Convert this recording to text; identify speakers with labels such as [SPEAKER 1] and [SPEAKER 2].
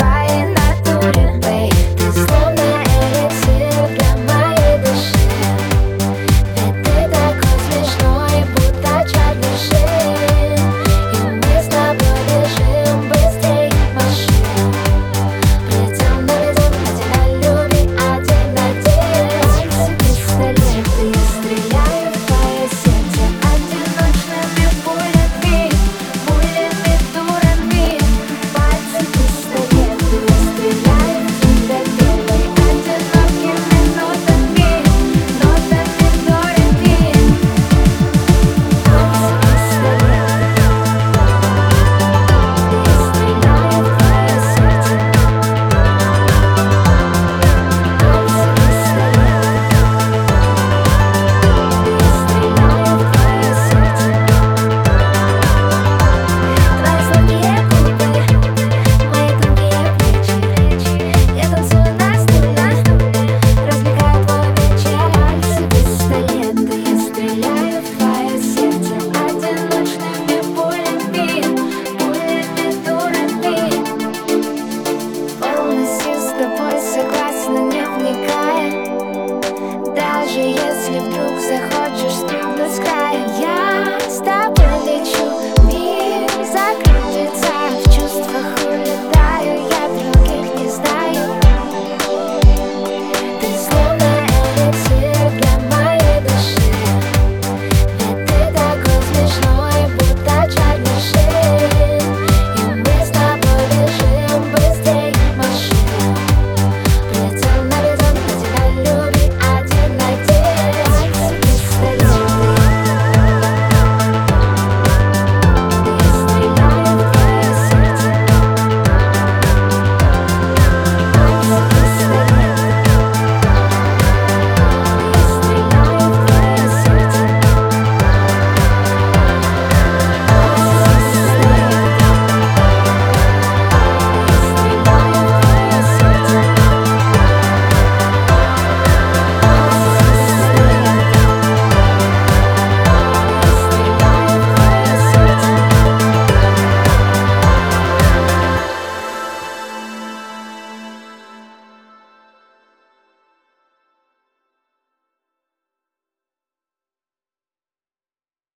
[SPEAKER 1] buying